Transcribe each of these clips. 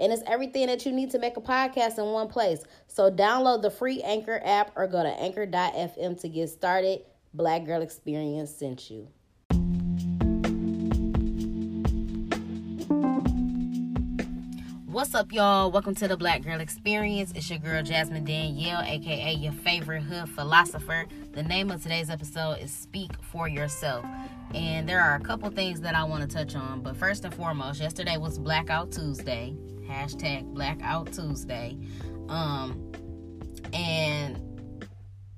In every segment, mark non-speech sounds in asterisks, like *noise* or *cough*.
And it's everything that you need to make a podcast in one place. So download the free Anchor app or go to anchor.fm to get started. Black Girl Experience sent you. What's up, y'all? Welcome to the Black Girl Experience. It's your girl Jasmine Danielle, aka your favorite hood philosopher. The name of today's episode is Speak for Yourself. And there are a couple things that I want to touch on. But first and foremost, yesterday was Blackout Tuesday. Hashtag Blackout Tuesday. Um, and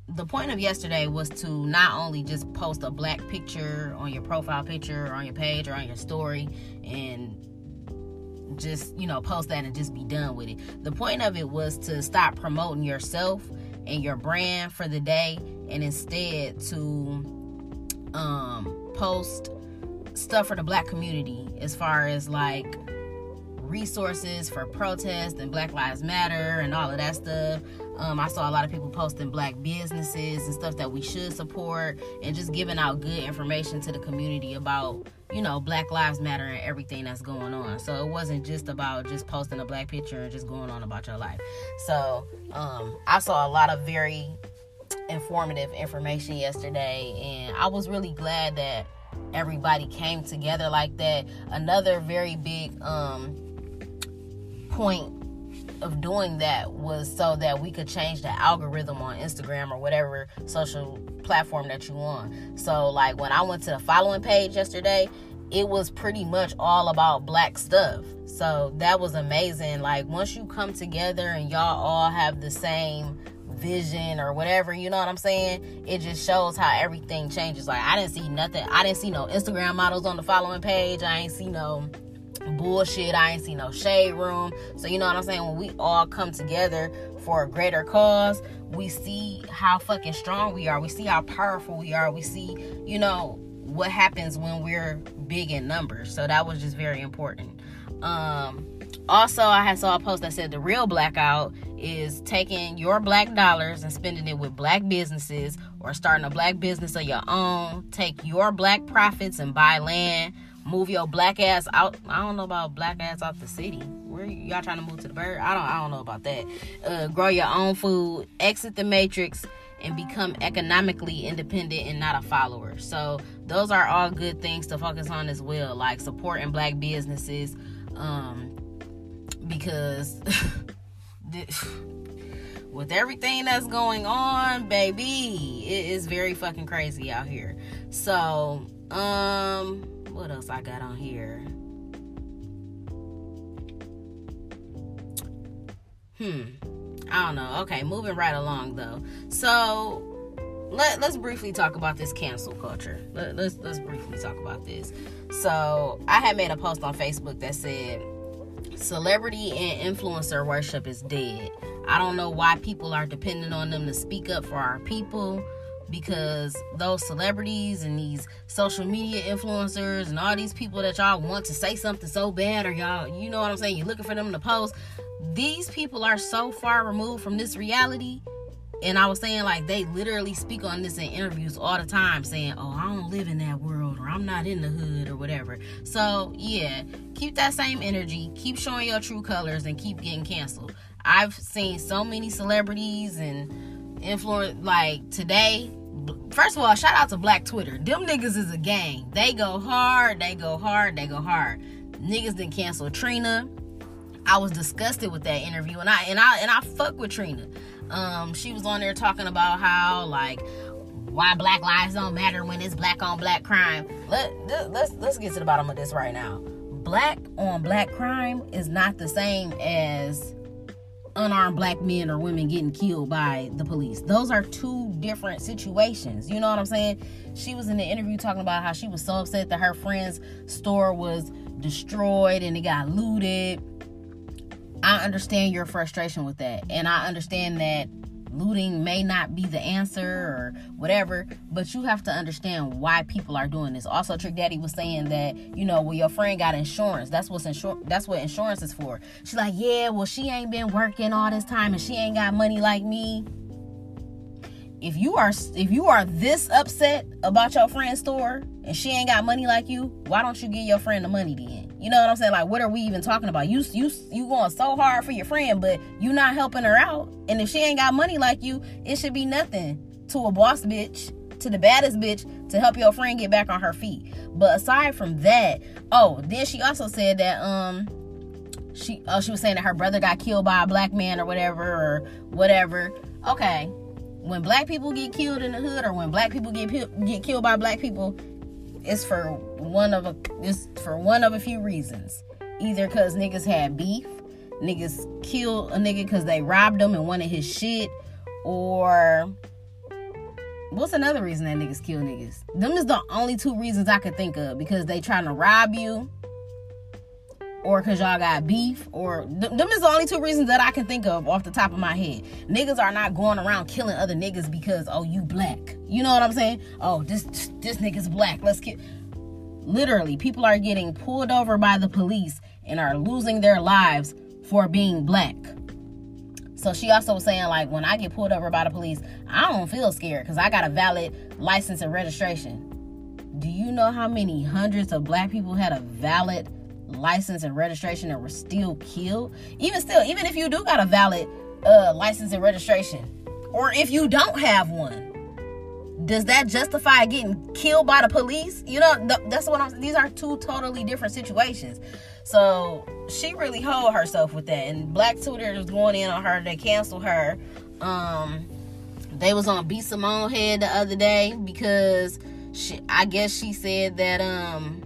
the point of yesterday was to not only just post a black picture on your profile picture or on your page or on your story and just you know post that and just be done with it the point of it was to stop promoting yourself and your brand for the day and instead to um post stuff for the black community as far as like resources for protest and black lives matter and all of that stuff um, i saw a lot of people posting black businesses and stuff that we should support and just giving out good information to the community about you know, Black Lives Matter and everything that's going on. So it wasn't just about just posting a black picture and just going on about your life. So um, I saw a lot of very informative information yesterday, and I was really glad that everybody came together like that. Another very big um, point of doing that was so that we could change the algorithm on Instagram or whatever social platform that you on. So like when I went to the following page yesterday, it was pretty much all about black stuff. So that was amazing. Like once you come together and y'all all have the same vision or whatever, you know what I'm saying? It just shows how everything changes. Like I didn't see nothing. I didn't see no Instagram models on the following page. I ain't see no bullshit. I ain't see no shade room. So you know what I'm saying? When we all come together for a greater cause, we see how fucking strong we are. We see how powerful we are. We see, you know, what happens when we're big in numbers. So that was just very important. Um, also, I had saw a post that said the real blackout is taking your black dollars and spending it with black businesses or starting a black business of your own. Take your black profits and buy land move your black ass out. I don't know about black ass out the city. Where y'all trying to move to the bird? I don't. I don't know about that. Uh, grow your own food. Exit the matrix and become economically independent and not a follower. So those are all good things to focus on as well, like supporting black businesses, um, because *laughs* *sighs* with everything that's going on, baby, it is very fucking crazy out here. So, um what else I got on here? Hmm. I don't know. Okay, moving right along though. So let, let's briefly talk about this cancel culture. Let, let's let's briefly talk about this. So I had made a post on Facebook that said celebrity and influencer worship is dead. I don't know why people are depending on them to speak up for our people because those celebrities and these social media influencers and all these people that y'all want to say something so bad or y'all you know what I'm saying you're looking for them to post these people are so far removed from this reality. And I was saying like they literally speak on this in interviews all the time saying oh I don't live in that world or I'm not in the hood or whatever. So yeah keep that same energy. Keep showing your true colors and keep getting canceled. I've seen so many celebrities and influence like today first of all, shout out to Black Twitter. Them niggas is a gang. They go hard, they go hard, they go hard. Niggas didn't cancel Trina. I was disgusted with that interview, and I and I and I fuck with Trina. Um, she was on there talking about how like why black lives don't matter when it's black on black crime. Let let's let's get to the bottom of this right now. Black on black crime is not the same as unarmed black men or women getting killed by the police. Those are two different situations. You know what I'm saying? She was in the interview talking about how she was so upset that her friend's store was destroyed and it got looted. I understand your frustration with that. And I understand that looting may not be the answer or whatever, but you have to understand why people are doing this. Also, Trick Daddy was saying that, you know, well, your friend got insurance. That's what's insur- that's what insurance is for. She's like, yeah, well, she ain't been working all this time and she ain't got money like me. If you are if you are this upset about your friend's store and she ain't got money like you, why don't you give your friend the money then? You know what I'm saying? Like, what are we even talking about? You you you going so hard for your friend, but you not helping her out. And if she ain't got money like you, it should be nothing to a boss bitch, to the baddest bitch, to help your friend get back on her feet. But aside from that, oh, then she also said that um she oh she was saying that her brother got killed by a black man or whatever or whatever. Okay. When black people get killed in the hood or when black people get get killed by black people, it's for one of a it's for one of a few reasons. Either because niggas had beef, niggas killed a nigga because they robbed him and wanted his shit, or what's another reason that niggas kill niggas? Them is the only two reasons I could think of because they trying to rob you or because y'all got beef, or th- them is the only two reasons that I can think of off the top of my head. Niggas are not going around killing other niggas because oh you black. You know what I'm saying? Oh this this nigga's black. Let's kill. Literally, people are getting pulled over by the police and are losing their lives for being black. So she also was saying like when I get pulled over by the police, I don't feel scared because I got a valid license and registration. Do you know how many hundreds of black people had a valid license and registration and were still killed. Even still, even if you do got a valid uh, license and registration, or if you don't have one, does that justify getting killed by the police? You know, th- that's what I'm. These are two totally different situations. So she really hold herself with that. And Black Twitter was going in on her. They canceled her. Um, they was on B Simone head the other day because she. I guess she said that um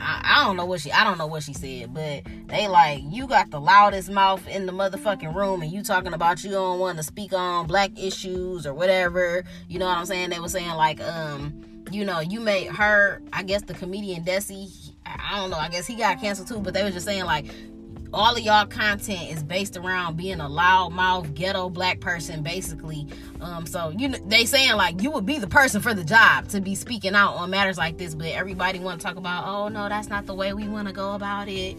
I, I, don't know what she I don't know what she said, but they like you got the loudest mouth in the motherfucking room and you talking about you don't want to speak on black issues or whatever. You know what I'm saying? They were saying like um you know, you made her I guess the comedian Desi I don't know, I guess he got canceled too, but they were just saying like all of y'all content is based around being a loudmouth ghetto black person basically um so you know they saying like you would be the person for the job to be speaking out on matters like this but everybody want to talk about oh no that's not the way we want to go about it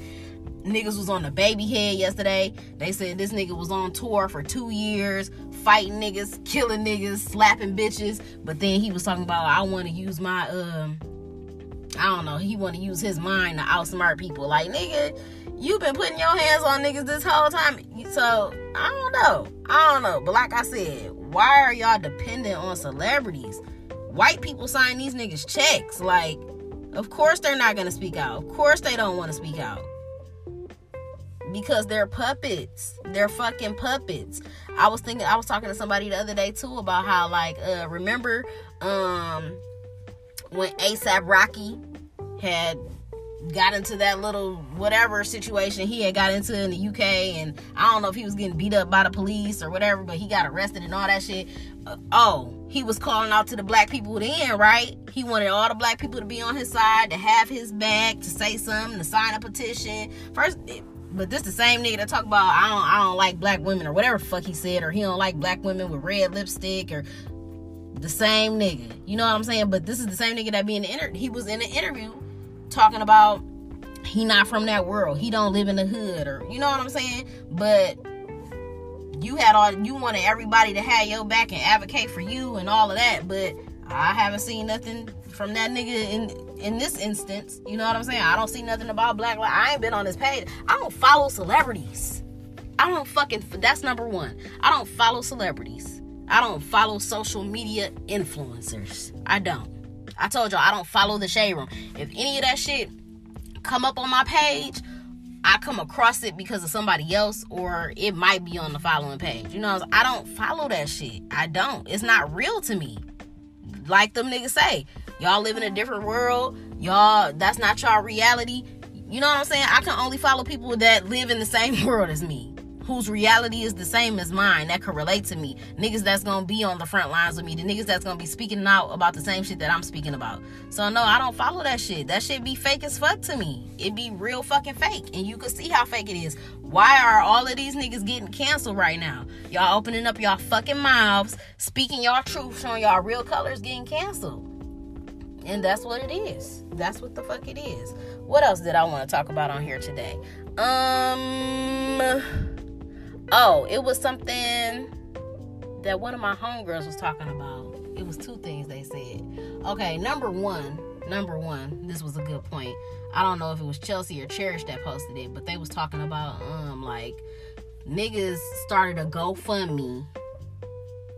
niggas was on DaBaby head yesterday they said this nigga was on tour for two years fighting niggas killing niggas slapping bitches but then he was talking about i want to use my um I don't know. He want to use his mind to outsmart people. Like, nigga, you been putting your hands on niggas this whole time. So, I don't know. I don't know. But like I said, why are y'all dependent on celebrities? White people sign these niggas checks. Like, of course they're not to speak out. Of course they don't want to speak out. Because they're puppets. They're fucking puppets. I was thinking, I was talking to somebody the other day too about how, like, uh, remember, um, when ASAP Rocky had got into that little whatever situation he had got into in the UK and I don't know if he was getting beat up by the police or whatever but he got arrested and all that shit uh, oh he was calling out to the black people then right he wanted all the black people to be on his side to have his back to say something to sign a petition first but this the same nigga that talk about I don't I don't like black women or whatever fuck he said or he don't like black women with red lipstick or the same nigga. You know what I'm saying? But this is the same nigga that be in the inter- he was in an interview talking about he not from that world. He don't live in the hood or you know what I'm saying? But you had all you wanted everybody to have your back and advocate for you and all of that, but I haven't seen nothing from that nigga in in this instance. You know what I'm saying? I don't see nothing about black life. I ain't been on his page. I don't follow celebrities. I don't fucking that's number 1. I don't follow celebrities. I don't follow social media influencers. I don't. I told y'all I don't follow the shade room. If any of that shit come up on my page, I come across it because of somebody else, or it might be on the following page. You know, I don't follow that shit. I don't. It's not real to me. Like them niggas say, y'all live in a different world. Y'all, that's not y'all reality. You know what I'm saying? I can only follow people that live in the same *laughs* world as me whose reality is the same as mine that could relate to me. Niggas that's gonna be on the front lines with me. The niggas that's gonna be speaking out about the same shit that I'm speaking about. So no, I don't follow that shit. That shit be fake as fuck to me. It be real fucking fake. And you can see how fake it is. Why are all of these niggas getting canceled right now? Y'all opening up y'all fucking mouths, speaking y'all truth, showing y'all real colors getting canceled. And that's what it is. That's what the fuck it is. What else did I want to talk about on here today? Um Oh, it was something that one of my homegirls was talking about. It was two things they said. Okay, number one, number one, this was a good point. I don't know if it was Chelsea or Cherish that posted it, but they was talking about um like niggas started a GoFundMe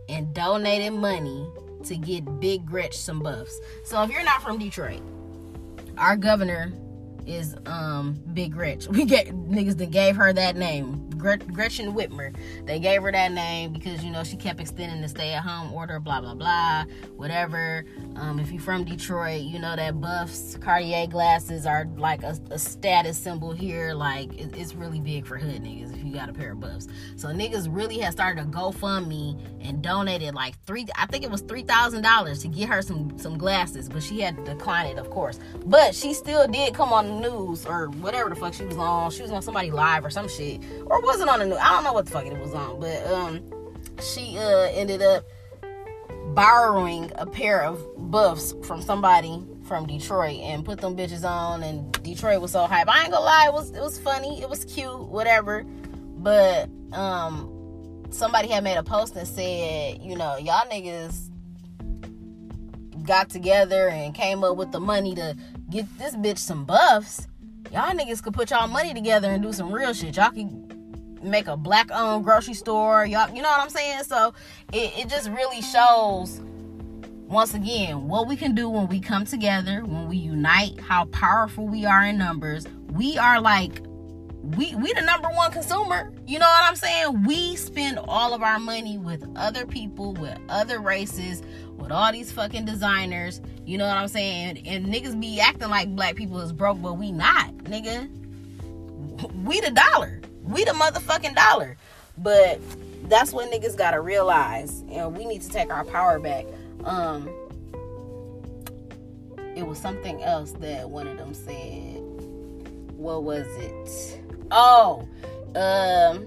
and donated money to get Big Gretch some buffs. So if you're not from Detroit, our governor is um Big Gretch. *laughs* We get niggas that gave her that name. Gretchen Whitmer. They gave her that name because you know she kept extending the stay-at-home order, blah blah blah, whatever. Um, if you're from Detroit, you know that Buffs Cartier glasses are like a, a status symbol here. Like it, it's really big for hood niggas if you got a pair of Buffs. So niggas really had started a GoFundMe and donated like three. I think it was three thousand dollars to get her some some glasses, but she had to decline it, of course. But she still did come on the news or whatever the fuck she was on. She was on somebody live or some shit, or what wasn't on the news. I don't know what the fuck it was on, but um, she uh ended up borrowing a pair of buffs from somebody from Detroit and put them bitches on and Detroit was so hype. I ain't gonna lie, it was it was funny, it was cute, whatever. But um somebody had made a post and said, you know, y'all niggas got together and came up with the money to get this bitch some buffs. Y'all niggas could put y'all money together and do some real shit. Y'all can make a black owned grocery store. Y'all, you know what I'm saying? So it, it just really shows once again what we can do when we come together, when we unite, how powerful we are in numbers. We are like we we the number one consumer. You know what I'm saying? We spend all of our money with other people, with other races, with all these fucking designers. You know what I'm saying? And niggas be acting like black people is broke, but we not, nigga. We the dollar. We the motherfucking dollar. But that's what niggas gotta realize. And we need to take our power back. Um it was something else that one of them said. What was it? Oh, um,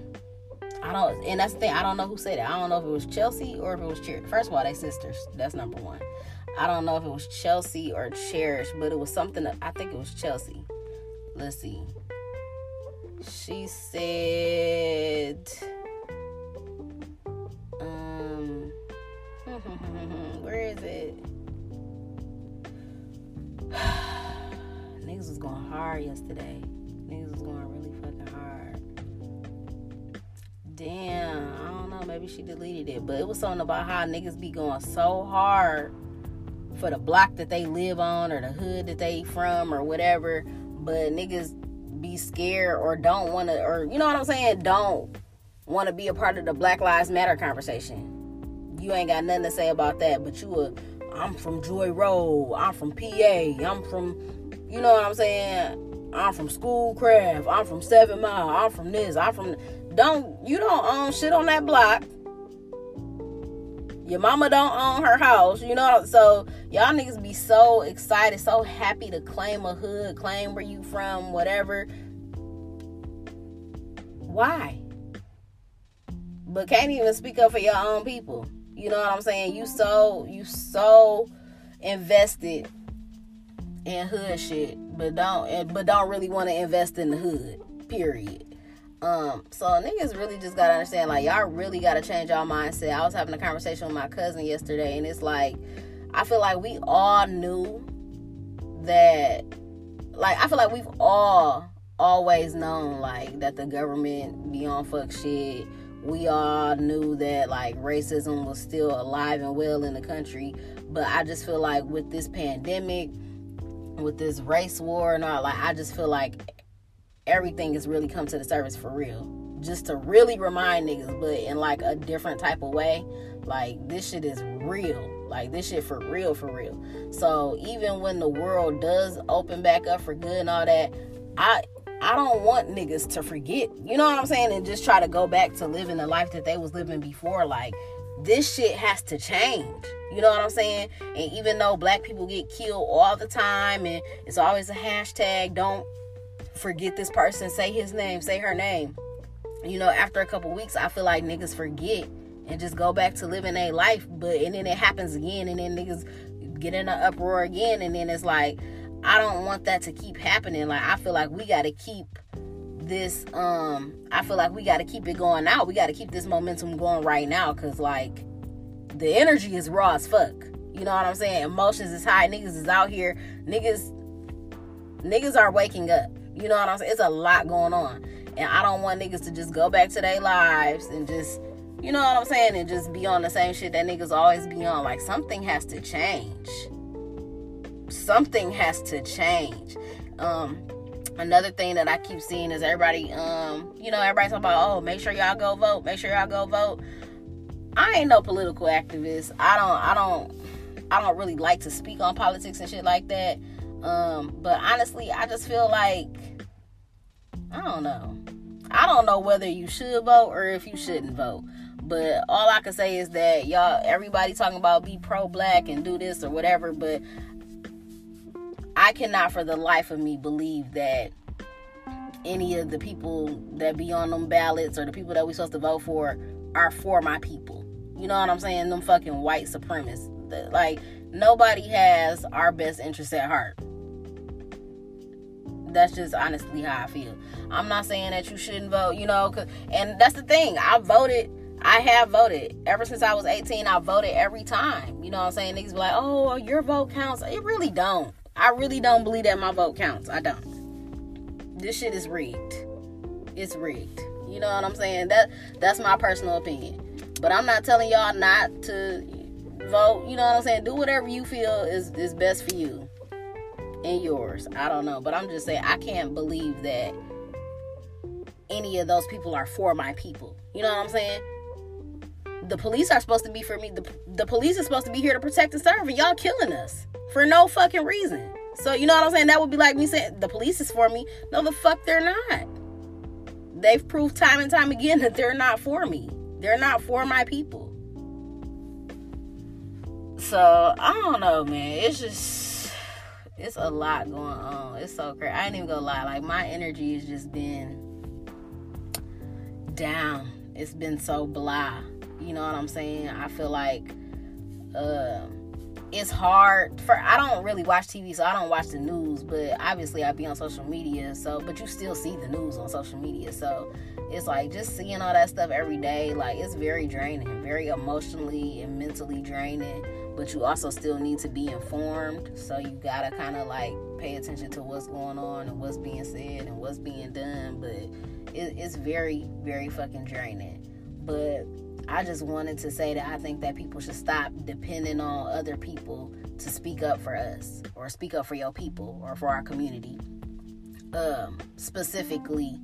I don't, and that's the thing. I don't know who said it. I don't know if it was Chelsea or if it was Cherish. First of all, they sisters. That's number one. I don't know if it was Chelsea or Cherish, but it was something. I think it was Chelsea. Let's see. She said, um, *laughs* where is it? *sighs* Niggas was going hard yesterday. Niggas was going really fucking hard. Damn, I don't know. Maybe she deleted it, but it was something about how niggas be going so hard for the block that they live on or the hood that they from or whatever. But niggas be scared or don't want to, or you know what I'm saying? Don't want to be a part of the Black Lives Matter conversation. You ain't got nothing to say about that, but you a, I'm from Joy Road, I'm from PA, I'm from, you know what I'm saying? I'm from Schoolcraft, I'm from Seven Mile, I'm from this, I'm from, don't, you don't own shit on that block. Your mama don't own her house, you know. So y'all niggas be so excited, so happy to claim a hood, claim where you from, whatever. Why? But can't even speak up for your own people. You know what I'm saying? You so you so invested in hood shit, but don't but don't really want to invest in the hood. Period. Um, so niggas really just gotta understand, like, y'all really gotta change y'all mindset. I was having a conversation with my cousin yesterday, and it's like, I feel like we all knew that, like, I feel like we've all always known, like, that the government be on fuck shit. We all knew that, like, racism was still alive and well in the country. But I just feel like with this pandemic, with this race war and all, like, I just feel like everything has really come to the surface for real. Just to really remind niggas, but in like a different type of way. Like this shit is real. Like this shit for real, for real. So even when the world does open back up for good and all that, I I don't want niggas to forget. You know what I'm saying? And just try to go back to living the life that they was living before. Like, this shit has to change. You know what I'm saying? And even though black people get killed all the time and it's always a hashtag, don't forget this person, say his name, say her name. You know, after a couple weeks, I feel like niggas forget and just go back to living a life. But and then it happens again, and then niggas get in an uproar again, and then it's like, I don't want that to keep happening. Like I feel like we gotta keep this um I feel like we gotta keep it going out. We gotta keep this momentum going right now because like the energy is raw as fuck. You know what I'm saying? Emotions is high. Niggas is out here. Niggas niggas are waking up. You know what I'm saying? It's a lot going on. And I don't want niggas to just go back to their lives and just you know what I'm saying? And just be on the same shit that niggas always be on. Like something has to change. Something has to change. Um, another thing that I keep seeing is everybody, um, you know, everybody's talking about, oh, make sure y'all go vote, make sure y'all go vote. I ain't no political activist. I don't, I don't, I don't really like to speak on politics and shit like that. Um, but honestly, I just feel like, I don't know. I don't know whether you should vote or if you shouldn't vote. But all I can say is that y'all, everybody talking about be pro black and do this or whatever, but I cannot for the life of me believe that any of the people that be on them ballots or the people that we supposed to vote for are for my people. You know what I'm saying? Them fucking white supremacists. Like nobody has our best interests at heart. That's just honestly how I feel. I'm not saying that you shouldn't vote, you know, cause, and that's the thing. I voted I have voted. Ever since I was 18, I voted every time. You know what I'm saying? Niggas be like, oh, your vote counts. It really don't. I really don't believe that my vote counts. I don't. This shit is rigged. It's rigged. You know what I'm saying? That that's my personal opinion. But I'm not telling y'all not to vote. You know what I'm saying? Do whatever you feel is, is best for you and yours. I don't know. But I'm just saying I can't believe that any of those people are for my people. You know what I'm saying? the police are supposed to be for me. The, the police is supposed to be here to protect and serve, and y'all killing us for no fucking reason. So you know what I'm saying? That would be like me saying the police is for me. No, the fuck they're not. They've proved time and time again that they're not for me. They're not for my people. So I don't know, man. It's just it's a lot going on. It's so crazy. I ain't even gonna lie. Like my energy has just been down. It's been so blah. You know what I'm saying? I feel like uh, it's hard for I don't really watch TV, so I don't watch the news, but obviously I be on social media, so but you still see the news on social media. So it's like just seeing all that stuff every day, like it's very draining, very emotionally and mentally draining. But you also still need to be informed, so you gotta kind of like pay attention to what's going on and what's being said and what's being done. But it, it's very, very fucking draining. But I just wanted to say that I think that people should stop depending on other people to speak up for us or speak up for your people or for our community. Um, specifically,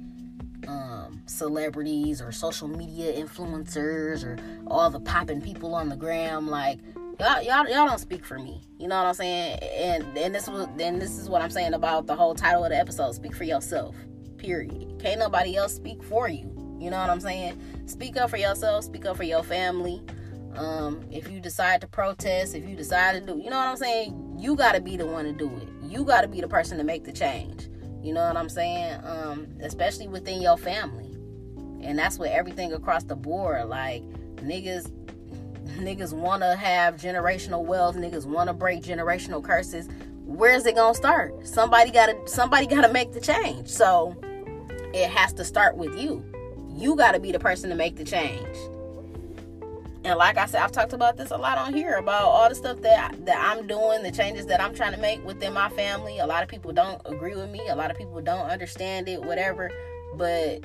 um, celebrities or social media influencers or all the popping people on the gram. Like y'all, y'all, y'all don't speak for me. You know what I'm saying? And and this was then this is what I'm saying about the whole title of the episode. Speak for yourself. Period. Can't nobody else speak for you. You know what I'm saying? Speak up for yourself, speak up for your family. Um, if you decide to protest, if you decide to do, you know what I'm saying? You got to be the one to do it. You got to be the person to make the change. You know what I'm saying? Um, especially within your family. And that's with everything across the board. Like, niggas niggas want to have generational wealth niggas want to break generational curses where's it gonna start somebody gotta somebody gotta make the change so it has to start with you you got to be the person to make the change. And like I said, I've talked about this a lot on here about all the stuff that that I'm doing, the changes that I'm trying to make within my family. A lot of people don't agree with me. A lot of people don't understand it, whatever. But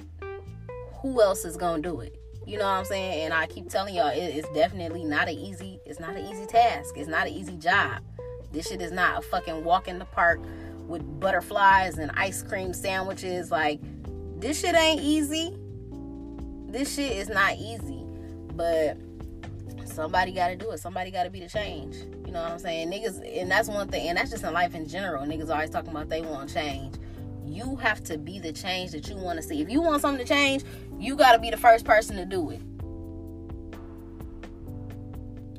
who else is gonna do it? You know what I'm saying? And I keep telling y'all, it, it's definitely not an easy. It's not an easy task. It's not an easy job. This shit is not a fucking walk in the park with butterflies and ice cream sandwiches. Like this shit ain't easy this shit is not easy, but somebody got to do it. Somebody got to be the change. You know what I'm saying? Niggas, and that's one thing, and that's just in life in general. Niggas always talking about they want change. You have to be the change that you want to see. If you want something to change, you got to be the first person to do it.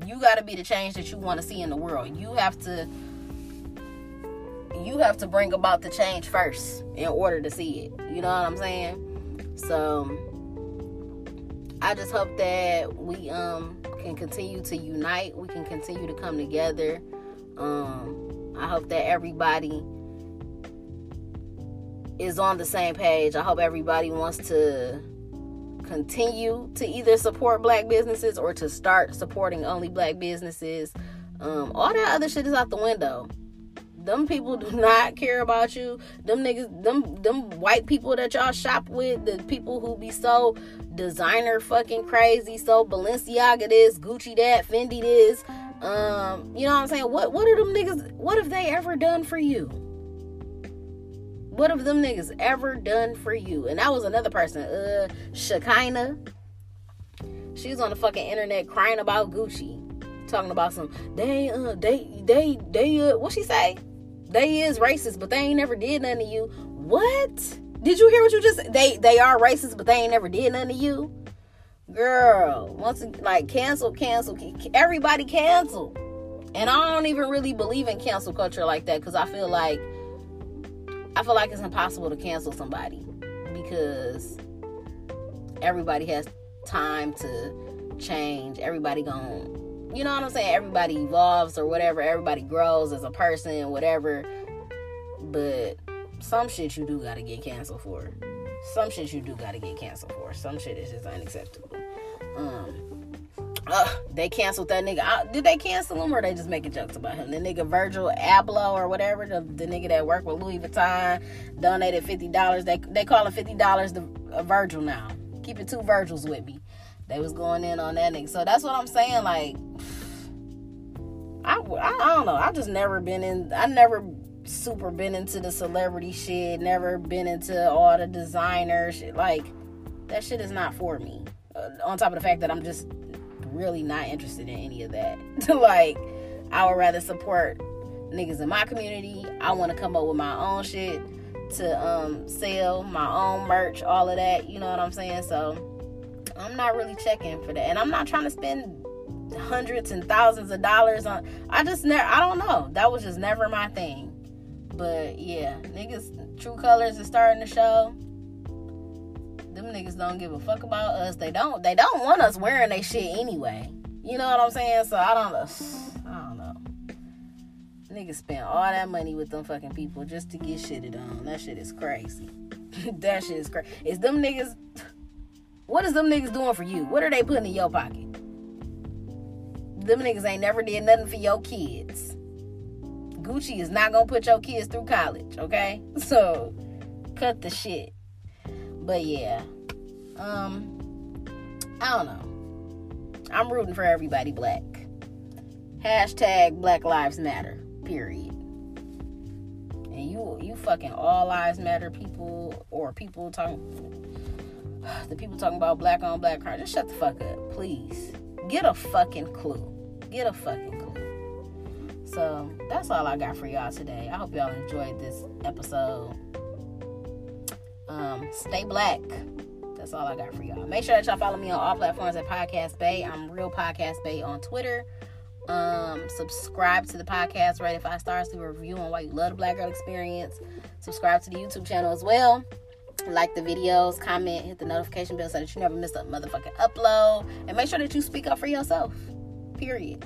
You got to be the change that you want to see in the world. You have to you have to bring about the change first in order to see it. You know what I'm saying? So I just hope that we um can continue to unite. We can continue to come together. Um, I hope that everybody is on the same page. I hope everybody wants to continue to either support black businesses or to start supporting only black businesses. Um, all that other shit is out the window. Them people do not care about you. Them niggas, them them white people that y'all shop with, the people who be so designer fucking crazy, so Balenciaga this, Gucci that, Fendi this. Um, you know what I'm saying? What what are them niggas? What have they ever done for you? What have them niggas ever done for you? And that was another person, uh, Shekinah. She's on the fucking internet crying about Gucci, talking about some they uh they they they uh what she say? They is racist, but they ain't never did nothing to you. What? Did you hear what you just they they are racist, but they ain't never did nothing to you? Girl, once like cancel, cancel, everybody cancel. And I don't even really believe in cancel culture like that because I feel like I feel like it's impossible to cancel somebody because everybody has time to change. Everybody going you know what I'm saying? Everybody evolves or whatever. Everybody grows as a person, whatever. But some shit you do gotta get canceled for. Some shit you do gotta get canceled for. Some shit is just unacceptable. Um, uh, they canceled that nigga. Uh, did they cancel him or they just making jokes about him? The nigga Virgil Abloh or whatever, the, the nigga that worked with Louis Vuitton, donated fifty dollars. They they call him fifty dollars the uh, Virgil now. Keep it two Virgils with me. They was going in on that nigga. So that's what I'm saying. Like, I, I, I don't know. I just never been in. I never super been into the celebrity shit. Never been into all the designer shit. Like, that shit is not for me. Uh, on top of the fact that I'm just really not interested in any of that. *laughs* like, I would rather support niggas in my community. I want to come up with my own shit to um sell my own merch, all of that. You know what I'm saying? So I'm not really checking for that. And I'm not trying to spend hundreds and thousands of dollars on I just never I don't know. That was just never my thing. But yeah, niggas true colors is starting to show. Them niggas don't give a fuck about us. They don't they don't want us wearing their shit anyway. You know what I'm saying? So I don't know. I don't know. Niggas spend all that money with them fucking people just to get shitted on. That shit is crazy. *laughs* that shit is crazy. Is them niggas what is them niggas doing for you? What are they putting in your pocket? Them niggas ain't never did nothing for your kids. Gucci is not gonna put your kids through college, okay? *laughs* So cut the shit. But yeah. Um I don't know. I'm rooting for everybody black. Hashtag Black Lives Matter. Period. And you you fucking all lives matter people or people talking *sighs* the people talking about black on black crime, just shut the fuck up, please. Get a fucking clue. Get a fucking clue. So that's all I got for y'all today. I hope y'all enjoyed this episode. Um, stay black. That's all I got for y'all. Make sure that y'all follow me on all platforms at Podcast Bay. I'm Real Podcast Bay on Twitter. Um, subscribe to the podcast, it five stars, leave a review on why you love the Black Girl Experience. Subscribe to the YouTube channel as well like the videos, comment, hit the notification bell so that you never miss a motherfucking upload. And make sure that you speak up for yourself. Period.